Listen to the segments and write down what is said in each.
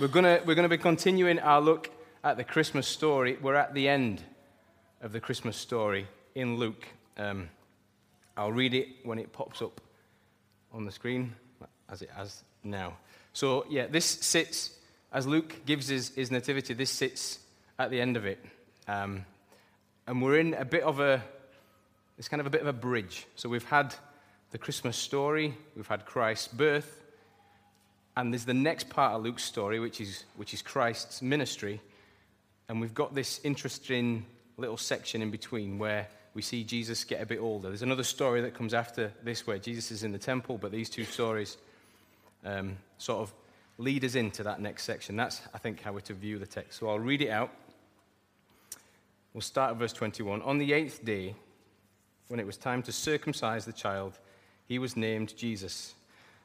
we're going we're gonna be continuing our look at the Christmas story. We're at the end of the Christmas story in Luke. Um, I'll read it when it pops up on the screen, as it has now. So, yeah, this sits, as Luke gives his, his nativity, this sits at the end of it. Um, and we're in a bit of a, it's kind of a bit of a bridge. So, we've had the Christmas story, we've had Christ's birth, and there's the next part of Luke's story, which is, which is Christ's ministry. And we've got this interesting little section in between where we see Jesus get a bit older. There's another story that comes after this where Jesus is in the temple, but these two stories um, sort of lead us into that next section. That's, I think, how we're to view the text. So I'll read it out. We'll start at verse 21. On the eighth day, when it was time to circumcise the child, he was named Jesus,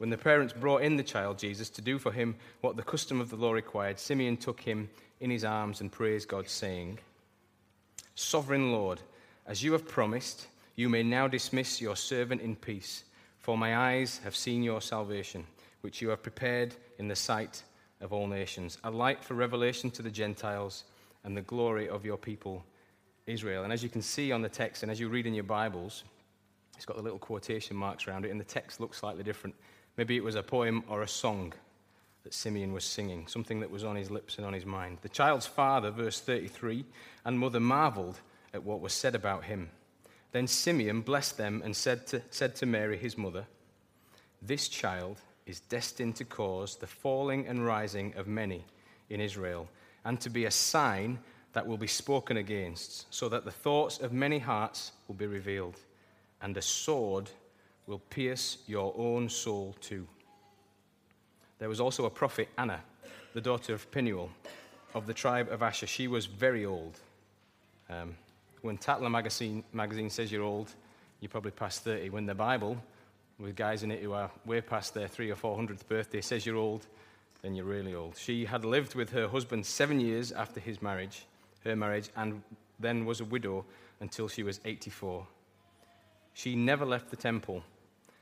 when the parents brought in the child Jesus to do for him what the custom of the law required, Simeon took him in his arms and praised God, saying, Sovereign Lord, as you have promised, you may now dismiss your servant in peace, for my eyes have seen your salvation, which you have prepared in the sight of all nations, a light for revelation to the Gentiles and the glory of your people, Israel. And as you can see on the text, and as you read in your Bibles, it's got the little quotation marks around it, and the text looks slightly different. Maybe it was a poem or a song that Simeon was singing, something that was on his lips and on his mind. The child's father, verse 33, and mother marveled at what was said about him. Then Simeon blessed them and said to, said to Mary, his mother, This child is destined to cause the falling and rising of many in Israel, and to be a sign that will be spoken against, so that the thoughts of many hearts will be revealed, and a sword will pierce your own soul too. There was also a prophet, Anna, the daughter of Penuel, of the tribe of Asher. She was very old. Um, when Tatler magazine, magazine says you're old, you're probably past 30. When the Bible, with guys in it who are way past their three or four hundredth birthday, says you're old, then you're really old. She had lived with her husband seven years after his marriage, her marriage, and then was a widow until she was 84. She never left the temple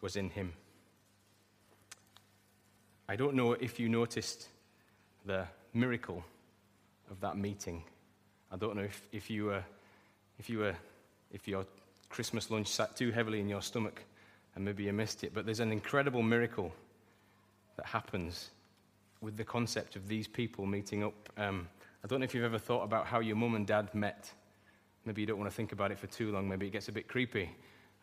was in him. I don't know if you noticed the miracle of that meeting. I don't know if, if you were, if you were, if your Christmas lunch sat too heavily in your stomach and maybe you missed it, but there's an incredible miracle that happens with the concept of these people meeting up. Um, I don't know if you've ever thought about how your mum and dad met. Maybe you don't want to think about it for too long. Maybe it gets a bit creepy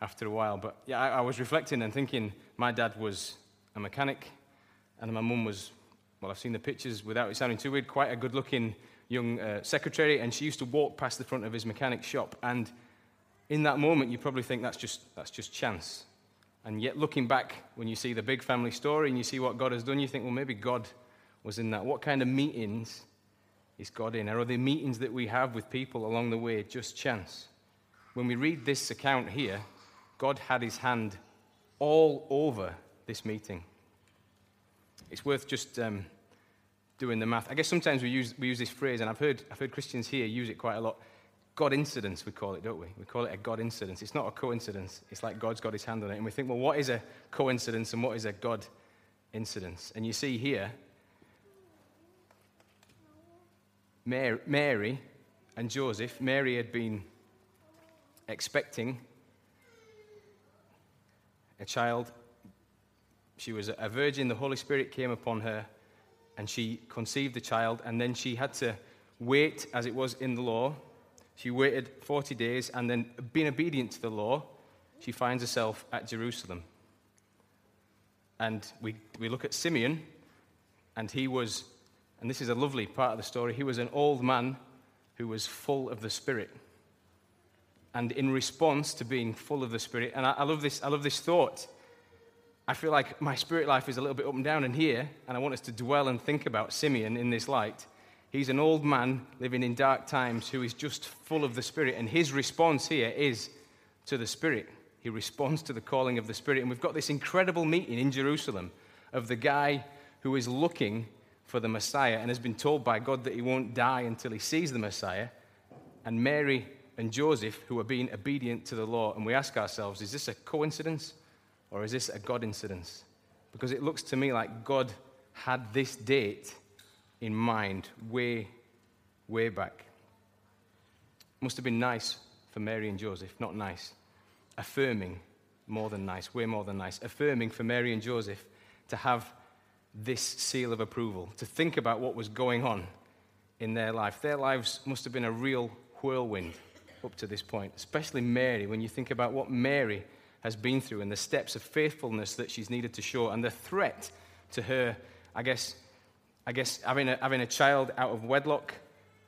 after a while. But yeah, I, I was reflecting and thinking my dad was a mechanic, and my mum was, well, I've seen the pictures without it sounding too weird, quite a good looking young uh, secretary, and she used to walk past the front of his mechanic shop. And in that moment, you probably think that's just, that's just chance. And yet, looking back, when you see the big family story and you see what God has done, you think, well, maybe God was in that. What kind of meetings is God in? Are the meetings that we have with people along the way just chance? When we read this account here, God had his hand all over this meeting. It's worth just um, doing the math. I guess sometimes we use, we use this phrase, and I've heard, I've heard Christians here use it quite a lot. God incidence, we call it, don't we? We call it a God incidence. It's not a coincidence. It's like God's got his hand on it. And we think, well, what is a coincidence and what is a God incidence? And you see here, Mary and Joseph, Mary had been expecting a child. She was a virgin, the Holy Spirit came upon her, and she conceived the child, and then she had to wait, as it was in the law, she waited 40 days and then, being obedient to the law, she finds herself at Jerusalem. And we, we look at Simeon, and he was, and this is a lovely part of the story, he was an old man who was full of the Spirit. And in response to being full of the Spirit, and I, I love this, I love this thought. I feel like my spirit life is a little bit up and down in here, and I want us to dwell and think about Simeon in this light. He's an old man living in dark times who is just full of the Spirit. And his response here is to the Spirit. He responds to the calling of the Spirit. And we've got this incredible meeting in Jerusalem of the guy who is looking for the Messiah and has been told by God that he won't die until he sees the Messiah. And Mary and Joseph, who are being obedient to the law. And we ask ourselves, is this a coincidence or is this a God incidence? Because it looks to me like God had this date in mind way, way back. Must have been nice for Mary and Joseph, not nice. Affirming, more than nice, way more than nice. Affirming for Mary and Joseph to have this seal of approval, to think about what was going on in their life. Their lives must have been a real whirlwind up to this point, especially Mary, when you think about what Mary has been through and the steps of faithfulness that she's needed to show and the threat to her, I guess, I guess having a, having a child out of wedlock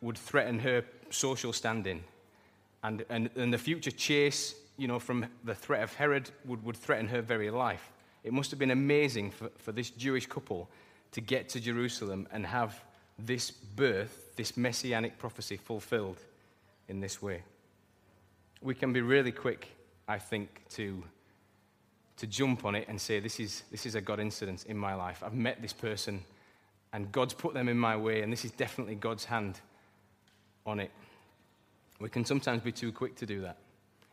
would threaten her social standing. And, and, and the future chase, you know, from the threat of Herod would, would threaten her very life. It must have been amazing for, for this Jewish couple to get to Jerusalem and have this birth, this messianic prophecy fulfilled in this way. We can be really quick, I think, to, to jump on it and say, this is, this is a God incident in my life. I've met this person and God's put them in my way, and this is definitely God's hand on it. We can sometimes be too quick to do that.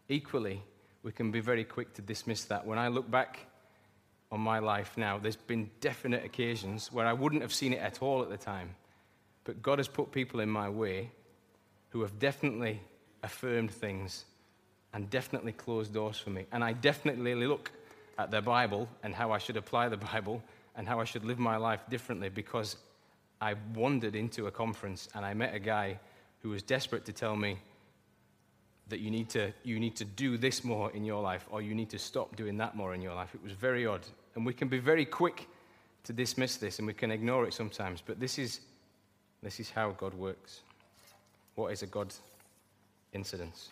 Equally, we can be very quick to dismiss that. When I look back on my life now, there's been definite occasions where I wouldn't have seen it at all at the time. But God has put people in my way who have definitely affirmed things and definitely closed doors for me. And I definitely look at the Bible and how I should apply the Bible and how I should live my life differently because I wandered into a conference and I met a guy who was desperate to tell me that you need to, you need to do this more in your life or you need to stop doing that more in your life. It was very odd. And we can be very quick to dismiss this and we can ignore it sometimes, but this is, this is how God works. What is a God incidence?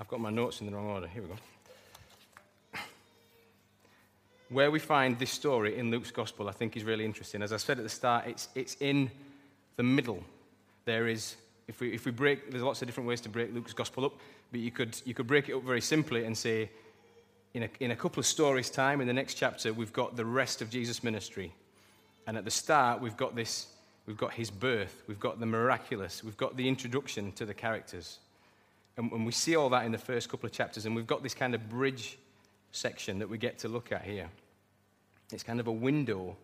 I've got my notes in the wrong order. Here we go where we find this story in Luke's gospel, I think is really interesting. As I said at the start, it's, it's in the middle. There is, if we, if we break, there's lots of different ways to break Luke's gospel up, but you could, you could break it up very simply and say, in a, in a couple of stories' time, in the next chapter, we've got the rest of Jesus' ministry. And at the start, we've got this, we've got his birth, we've got the miraculous, we've got the introduction to the characters. And, and we see all that in the first couple of chapters, and we've got this kind of bridge section that we get to look at here. It's kind of a window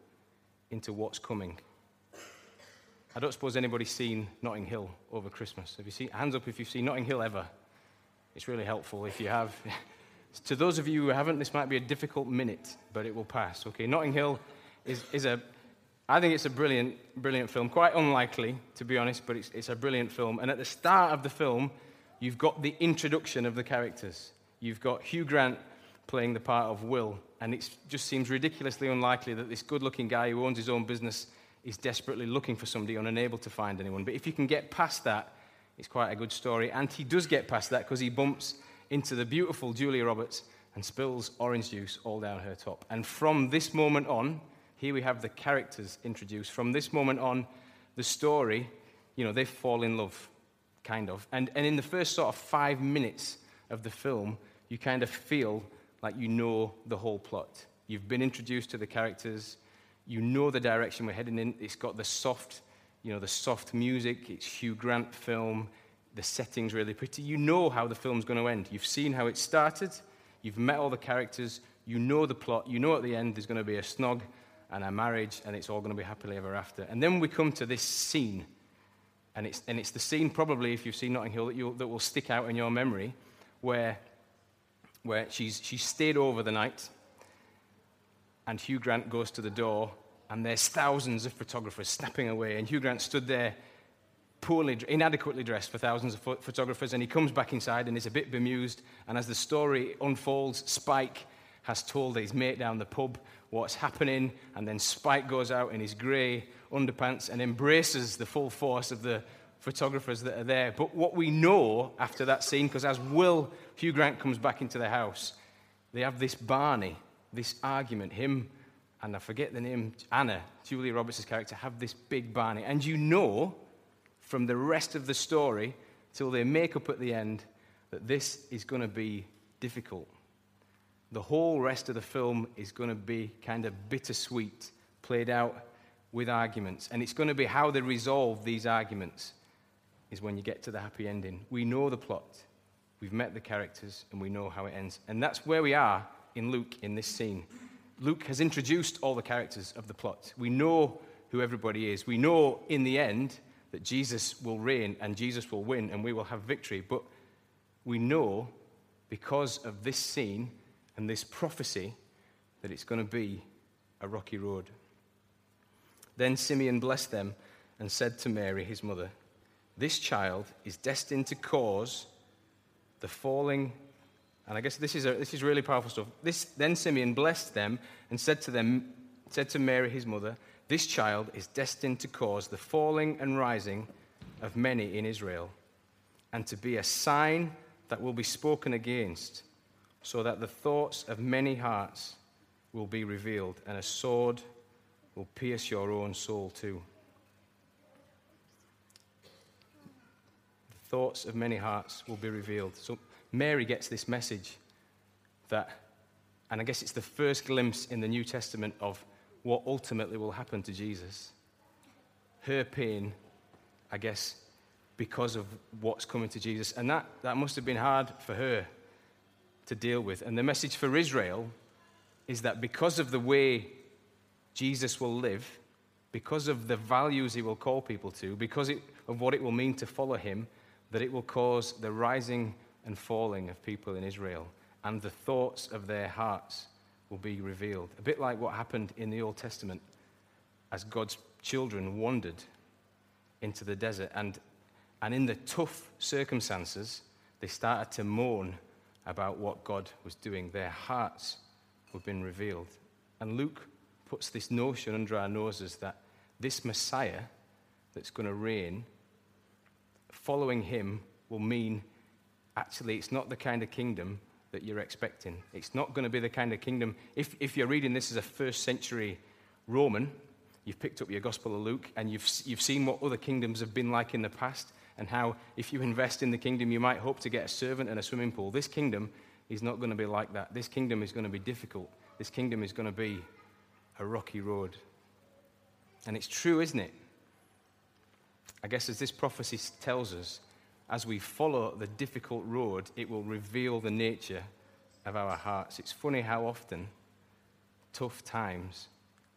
into what's coming. I don't suppose anybody's seen Notting Hill over Christmas. Have you seen? Hands up if you've seen Notting Hill ever. It's really helpful if you have. to those of you who haven't, this might be a difficult minute, but it will pass. Okay, Notting Hill is, is a, I think it's a brilliant, brilliant film. Quite unlikely, to be honest, but it's, it's a brilliant film. And at the start of the film, you've got the introduction of the characters. You've got Hugh Grant playing the part of Will. And it just seems ridiculously unlikely that this good looking guy who owns his own business is desperately looking for somebody and unable to find anyone. But if you can get past that, it's quite a good story. And he does get past that because he bumps into the beautiful Julia Roberts and spills orange juice all down her top. And from this moment on, here we have the characters introduced. From this moment on, the story, you know, they fall in love, kind of. And, and in the first sort of five minutes of the film, you kind of feel like you know the whole plot. You've been introduced to the characters, you know the direction we're heading in. It's got the soft, you know, the soft music, it's Hugh Grant film, the setting's really pretty. You know how the film's going to end. You've seen how it started, you've met all the characters, you know the plot, you know at the end there's going to be a snog and a marriage, and it's all going to be happily ever after. And then we come to this scene, and it's, and it's the scene, probably, if you've seen Notting Hill, that, you, that will stick out in your memory, where, where she's, she's stayed over the night, and Hugh Grant goes to the door, and there's thousands of photographers snapping away, and Hugh Grant stood there poorly, inadequately dressed for thousands of photographers, and he comes back inside and is a bit bemused. And as the story unfolds, Spike has told his mate down the pub what's happening, and then Spike goes out in his grey underpants and embraces the full force of the photographers that are there. But what we know after that scene, because as Will Hugh Grant comes back into the house, they have this Barney, this argument. Him and I forget the name, Anna, Julia Roberts' character, have this big Barney. And you know from the rest of the story till they make up at the end that this is going to be difficult. The whole rest of the film is going to be kind of bittersweet, played out with arguments. And it's going to be how they resolve these arguments, is when you get to the happy ending. We know the plot, we've met the characters, and we know how it ends. And that's where we are in Luke in this scene. Luke has introduced all the characters of the plot. We know who everybody is. We know in the end that Jesus will reign and Jesus will win and we will have victory. But we know because of this scene and this prophecy that it's going to be a rocky road. Then Simeon blessed them and said to Mary, his mother, This child is destined to cause the falling. And I guess this is, a, this is really powerful stuff. This, then Simeon blessed them and said to them, said to Mary, his mother, This child is destined to cause the falling and rising of many in Israel, and to be a sign that will be spoken against so that the thoughts of many hearts will be revealed, and a sword will pierce your own soul too. The thoughts of many hearts will be revealed. So Mary gets this message that, and I guess it's the first glimpse in the New Testament of what ultimately will happen to Jesus. Her pain, I guess, because of what's coming to Jesus. And that, that must have been hard for her to deal with. And the message for Israel is that because of the way Jesus will live, because of the values he will call people to, because of what it will mean to follow him, that it will cause the rising and falling of people in Israel, and the thoughts of their hearts will be revealed. A bit like what happened in the Old Testament as God's children wandered into the desert. And, and in the tough circumstances, they started to mourn about what God was doing. Their hearts were being revealed. And Luke puts this notion under our noses that this Messiah that's going to reign, following him will mean actually it's not the kind of kingdom that you're expecting. It's not going to be the kind of kingdom. If, if you're reading this as a first century Roman, you've picked up your Gospel of Luke and you've, you've seen what other kingdoms have been like in the past, and how if you invest in the kingdom, you might hope to get a servant and a swimming pool. This kingdom is not going to be like that. This kingdom is going to be difficult. This kingdom is going to be a rocky road. And it's true, isn't it? I guess as this prophecy tells us, as we follow the difficult road, it will reveal the nature of our hearts. It's funny how often tough times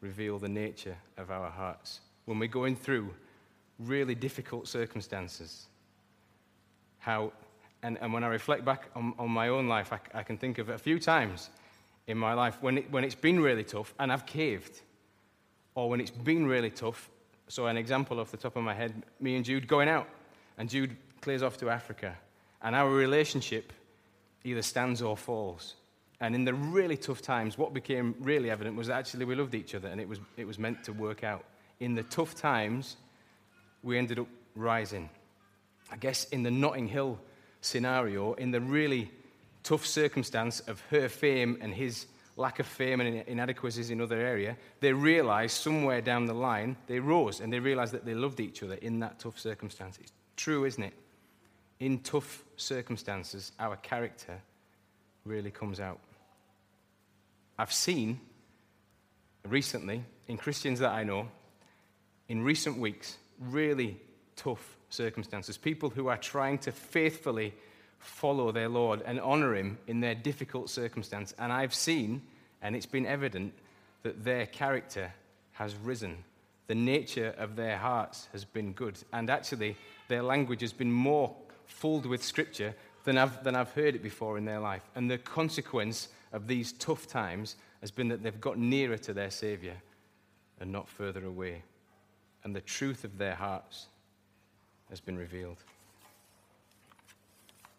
reveal the nature of our hearts. When we're going through really difficult circumstances. How, and, and when I reflect back on, on my own life, I, I, can think of a few times in my life when, it, when it's been really tough and I've caved, or when it's been really tough. So, an example off the top of my head me and Jude going out, and Jude clears off to Africa, and our relationship either stands or falls. And in the really tough times, what became really evident was actually we loved each other and it was, it was meant to work out. In the tough times, we ended up rising. I guess in the Notting Hill scenario, in the really tough circumstance of her fame and his lack of fame and inadequacies in other area, they realized somewhere down the line, they rose and they realized that they loved each other in that tough circumstance. It's true, isn't it? In tough circumstances, our character really comes out. I've seen recently, in Christians that I know, in recent weeks, really tough circumstances, people who are trying to faithfully follow their Lord and honor Him in their difficult circumstance. And I've seen, and it's been evident, that their character has risen. The nature of their hearts has been good. And actually, their language has been more filled with Scripture than I've, than I've heard it before in their life. And the consequence of these tough times has been that they've got nearer to their Savior and not further away. And the truth of their hearts has been revealed.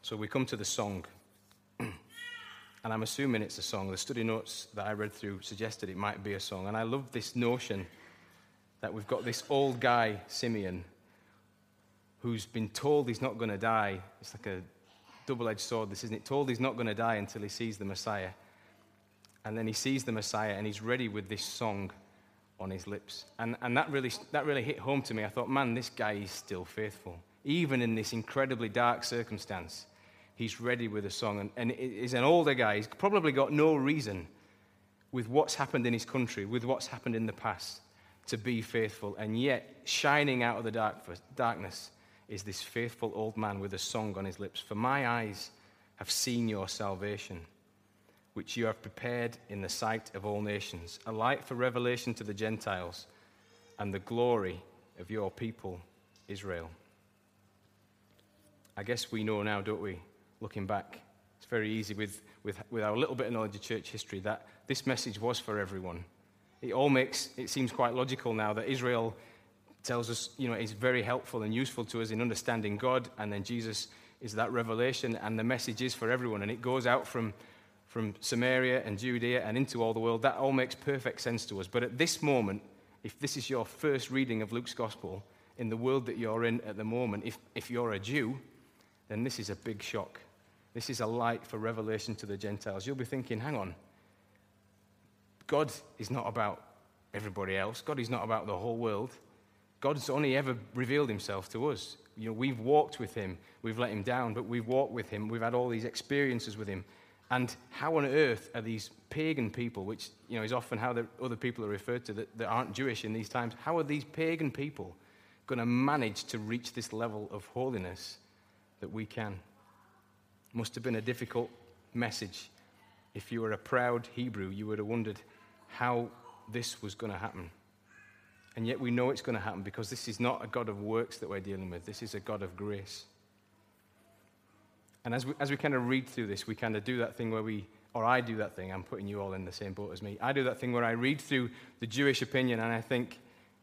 So we come to the song. and I'm assuming it's a song. The study notes that I read through suggested it might be a song. And I love this notion that we've got this old guy, Simeon, who's been told he's not going to die. It's like a double edged sword, this isn't it? Told he's not going to die until he sees the Messiah. And then he sees the Messiah and he's ready with this song on his lips. And, and that, really, that really hit home to me. I thought, man, this guy is still faithful. Even in this incredibly dark circumstance, he's ready with a song. And, and he's an older guy. He's probably got no reason with what's happened in his country, with what's happened in the past, to be faithful. And yet, shining out of the dark, darkness is this faithful old man with a song on his lips. For my eyes have seen your salvation which you have prepared in the sight of all nations, a light for revelation to the Gentiles and the glory of your people, Israel. I guess we know now, don't we, looking back, it's very easy with, with, with our little bit of knowledge of church history that this message was for everyone. It all makes, it seems quite logical now that Israel tells us, you know, is very helpful and useful to us in understanding God, and then Jesus is that revelation, and the message is for everyone, and it goes out from from Samaria and Judea and into all the world. That all makes perfect sense to us. But at this moment, if this is your first reading of Luke's gospel in the world that you're in at the moment, if, if you're a Jew, then this is a big shock. This is a light for revelation to the Gentiles. You'll be thinking, hang on, God is not about everybody else, God is not about the whole world. God's only ever revealed himself to us. You know, we've walked with him, we've let him down, but we've walked with him, we've had all these experiences with him. And how on earth are these pagan people, which you know, is often how the other people are referred to that, that aren't Jewish in these times, how are these pagan people going to manage to reach this level of holiness that we can? Must have been a difficult message. If you were a proud Hebrew, you would have wondered how this was going to happen. And yet we know it's going to happen because this is not a God of works that we're dealing with, this is a God of grace. And as we, as we kind of read through this, we kind of do that thing where we, or I do that thing, I'm putting you all in the same boat as me. I do that thing where I read through the Jewish opinion and I think,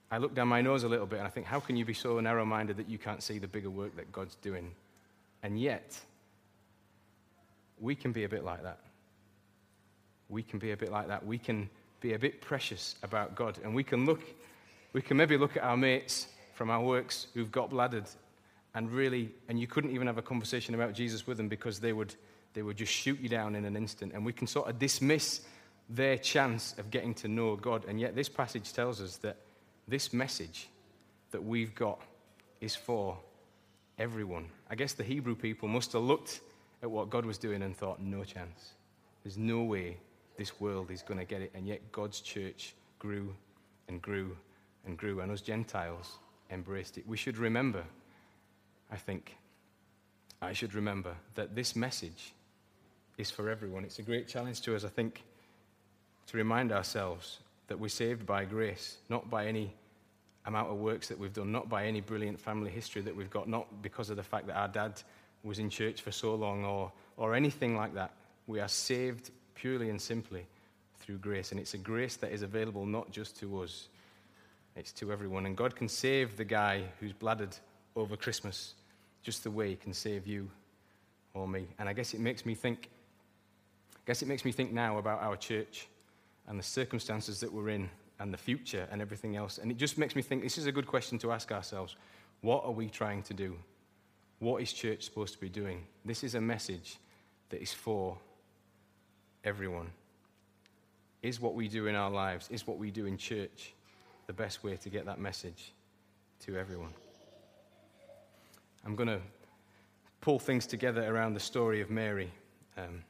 I look down my nose a little bit and I think, how can you be so narrow minded that you can't see the bigger work that God's doing? And yet, we can be a bit like that. We can be a bit like that. We can be a bit precious about God. And we can look, we can maybe look at our mates from our works who've got bladdered and really, and you couldn't even have a conversation about Jesus with them because they would, they would just shoot you down in an instant. And we can sort of dismiss their chance of getting to know God. And yet, this passage tells us that this message that we've got is for everyone. I guess the Hebrew people must have looked at what God was doing and thought, no chance. There's no way this world is going to get it. And yet, God's church grew and grew and grew, and us Gentiles embraced it. We should remember I think I should remember that this message is for everyone. It's a great challenge to us, I think, to remind ourselves that we're saved by grace, not by any amount of works that we've done, not by any brilliant family history that we've got, not because of the fact that our dad was in church for so long or, or anything like that. We are saved purely and simply through grace. And it's a grace that is available not just to us, it's to everyone. And God can save the guy who's bladdered over Christmas just the way he can save you or me. And I guess it makes me think, I guess it makes me think now about our church and the circumstances that we're in and the future and everything else. And it just makes me think this is a good question to ask ourselves. What are we trying to do? What is church supposed to be doing? This is a message that is for everyone. Is what we do in our lives, is what we do in church the best way to get that message to everyone? I'm going to pull things together around the story of Mary. Um,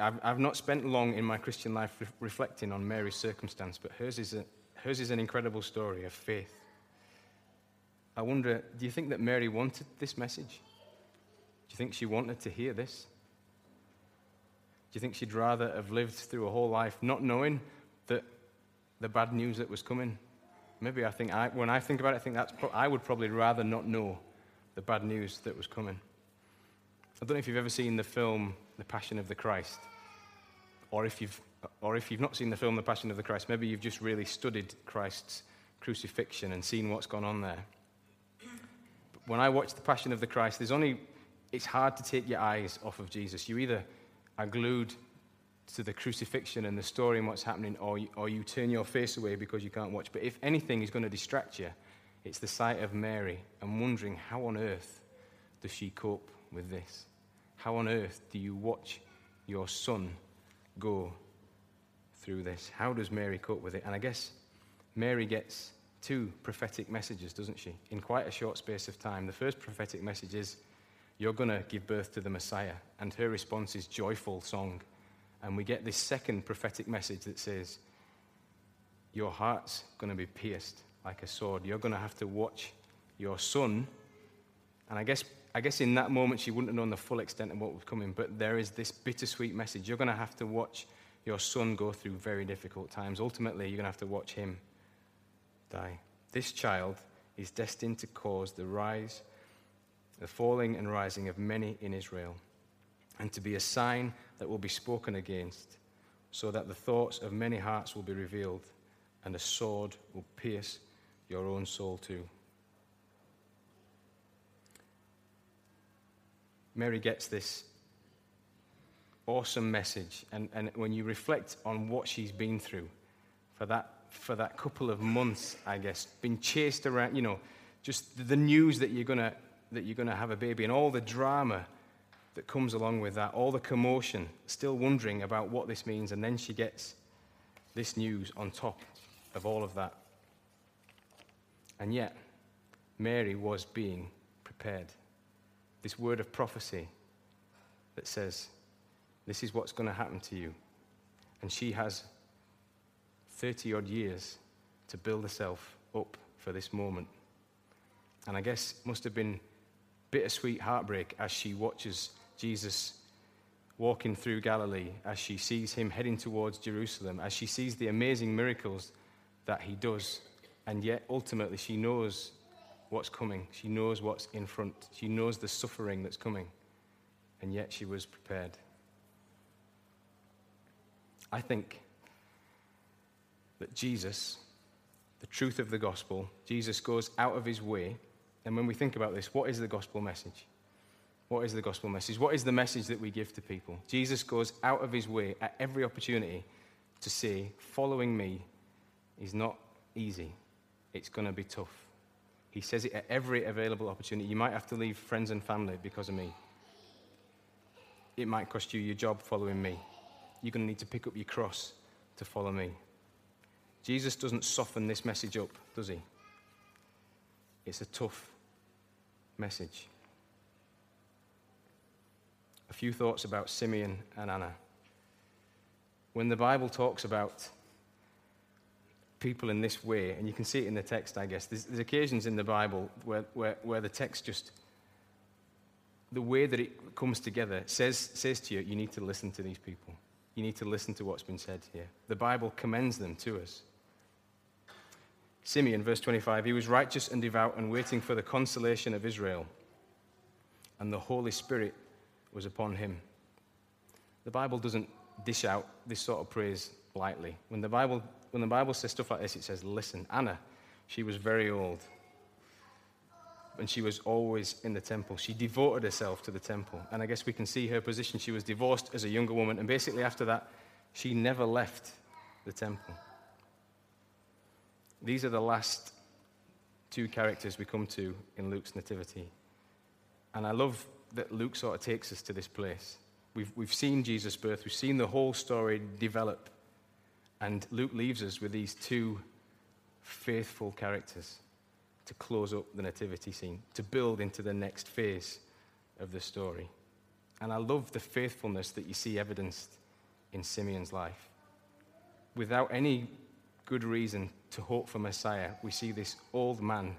I, have not spent long in my Christian life re- reflecting on Mary's circumstance, but hers is, a, Hers is an incredible story of faith. I wonder, do you think that Mary wanted this message? Do you think she wanted to hear this? Do you think she'd rather have lived through a whole life not knowing that the bad news that was coming? Maybe I think, I, when I think about it, I think that's, pro- I would probably rather not know the bad news that was coming. I don't know if you've ever seen the film The Passion of the Christ, or if you've, or if you've not seen the film The Passion of the Christ, maybe you've just really studied Christ's crucifixion and seen what's gone on there. But when I watch The Passion of the Christ, there's only, it's hard to take your eyes off of Jesus. You either are glued to the crucifixion and the story and what's happening, or you, or you turn your face away because you can't watch. But if anything is going to distract you, it's the sight of Mary and wondering how on earth does she cope with this? How on earth do you watch your son go through this? How does Mary cope with it? And I guess Mary gets two prophetic messages, doesn't she, in quite a short space of time. The first prophetic message is, You're going to give birth to the Messiah. And her response is, Joyful song. And we get this second prophetic message that says, Your heart's going to be pierced like a sword. You're going to have to watch your son. And I guess, I guess in that moment, she wouldn't have known the full extent of what was coming, but there is this bittersweet message. You're going to have to watch your son go through very difficult times. Ultimately, you're going to have to watch him die. This child is destined to cause the rise, the falling and rising of many in Israel, and to be a sign that will be spoken against, so that the thoughts of many hearts will be revealed, and a sword will pierce your own soul too. Mary gets this awesome message, and, and when you reflect on what she's been through for that, for that couple of months, I guess, been chased around, you know, just the news that you're gonna that you're gonna have a baby and all the drama that comes along with that, all the commotion, still wondering about what this means, and then she gets this news on top of all of that. And yet, Mary was being prepared. This word of prophecy that says, This is what's going to happen to you. And she has 30 odd years to build herself up for this moment. And I guess it must have been bittersweet heartbreak as she watches Jesus walking through Galilee, as she sees him heading towards Jerusalem, as she sees the amazing miracles that he does and yet, ultimately, she knows what's coming. She knows what's in front. She knows the suffering that's coming. And yet, she was prepared. I think that Jesus, the truth of the gospel, Jesus goes out of his way. And when we think about this, what is the gospel message? What is the gospel message? What is the message that we give to people? Jesus goes out of his way at every opportunity to say, following me is not easy it's going to be tough. He says it at every available opportunity. You might have to leave friends and family because of me. It might cost you your job following me. You're going to need to pick up your cross to follow me. Jesus doesn't soften this message up, does he? It's a tough message. A few thoughts about Simeon and Anna. When the Bible talks about people in this way, and you can see it in the text, I guess. There's, there's occasions in the Bible where, where, where the text just, the way that it comes together says, says to you, you need to listen to these people. You need to listen to what's been said here. The Bible commends them to us. Simeon, verse 25, he was righteous and devout and waiting for the consolation of Israel, and the Holy Spirit was upon him. The Bible doesn't dish out this sort of praise lightly. When the Bible when the Bible says stuff like this, it says, listen, Anna, she was very old. And she was always in the temple. She devoted herself to the temple. And I guess we can see her position. She was divorced as a younger woman. And basically, after that, she never left the temple. These are the last two characters we come to in Luke's Nativity. And I love that Luke sort of takes us to this place. We've, we've seen Jesus' birth, we've seen the whole story develop and Luke leaves us with these two faithful characters to close up the nativity scene, to build into the next phase of the story. And I love the faithfulness that you see evidenced in Simeon's life. Without any good reason to hope for Messiah, we see this old man,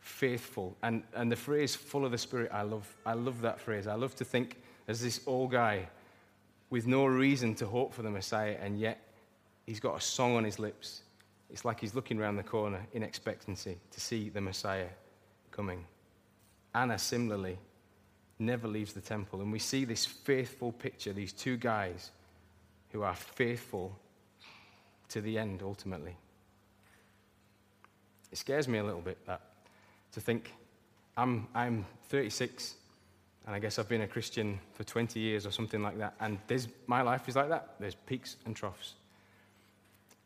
faithful. And, and the phrase full of the Spirit, I love, I love that phrase. I love to think as this old guy with no reason to hope for the Messiah, and yet he's got a song on his lips. It's like he's looking around the corner in expectancy to see the Messiah coming. Anna, similarly, never leaves the temple. And we see this faithful picture, these two guys who are faithful to the end ultimately. It scares me a little bit that to think I'm, I'm 36 and I guess I've been a Christian for 20 years or something like that, and my life is like that. There's peaks and troughs.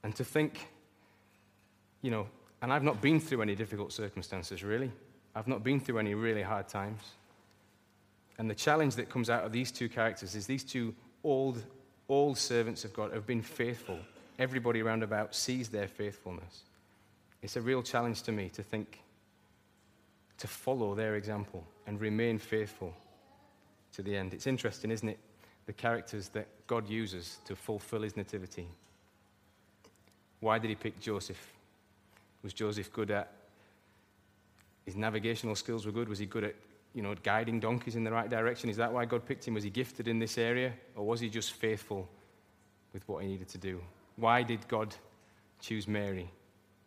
And to think, you know, and I've not been through any difficult circumstances really. I've not been through any really hard times. And the challenge that comes out of these two characters is these two old, old servants of God have been faithful. Everybody around about sees their faithfulness. It's a real challenge to me to think, to follow their example and remain faithful to the end. It's interesting, isn't it? The characters that God uses to fulfill his nativity. Why did he pick Joseph? Was Joseph good at his navigational skills were good? Was he good at you know, guiding donkeys in the right direction? Is that why God picked him? Was he gifted in this area? Or was he just faithful with what he needed to do? Why did God choose Mary?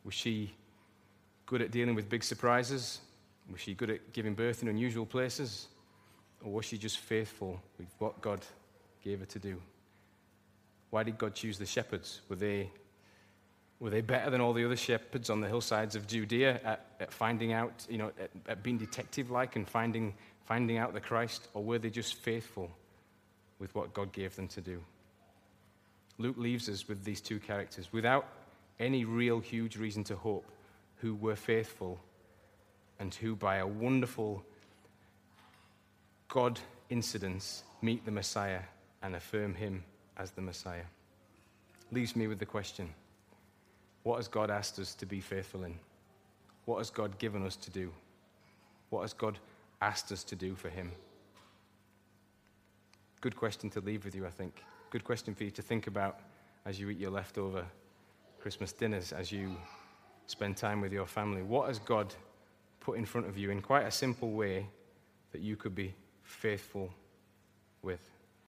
Was she good at dealing with big surprises? Was she good at giving birth in unusual places? Or was she just faithful with what God gave her to do? Why did God choose the shepherds? Were they were they better than all the other shepherds on the hillsides of Judea at, at finding out, you know, at, at being detective like and finding, finding out the Christ? Or were they just faithful with what God gave them to do? Luke leaves us with these two characters without any real huge reason to hope who were faithful and who, by a wonderful God incidence, meet the Messiah and affirm him as the Messiah. Leaves me with the question. What has God asked us to be faithful in? What has God given us to do? What has God asked us to do for Him? Good question to leave with you, I think. Good question for you to think about as you eat your leftover Christmas dinners, as you spend time with your family. What has God put in front of you in quite a simple way that you could be faithful with?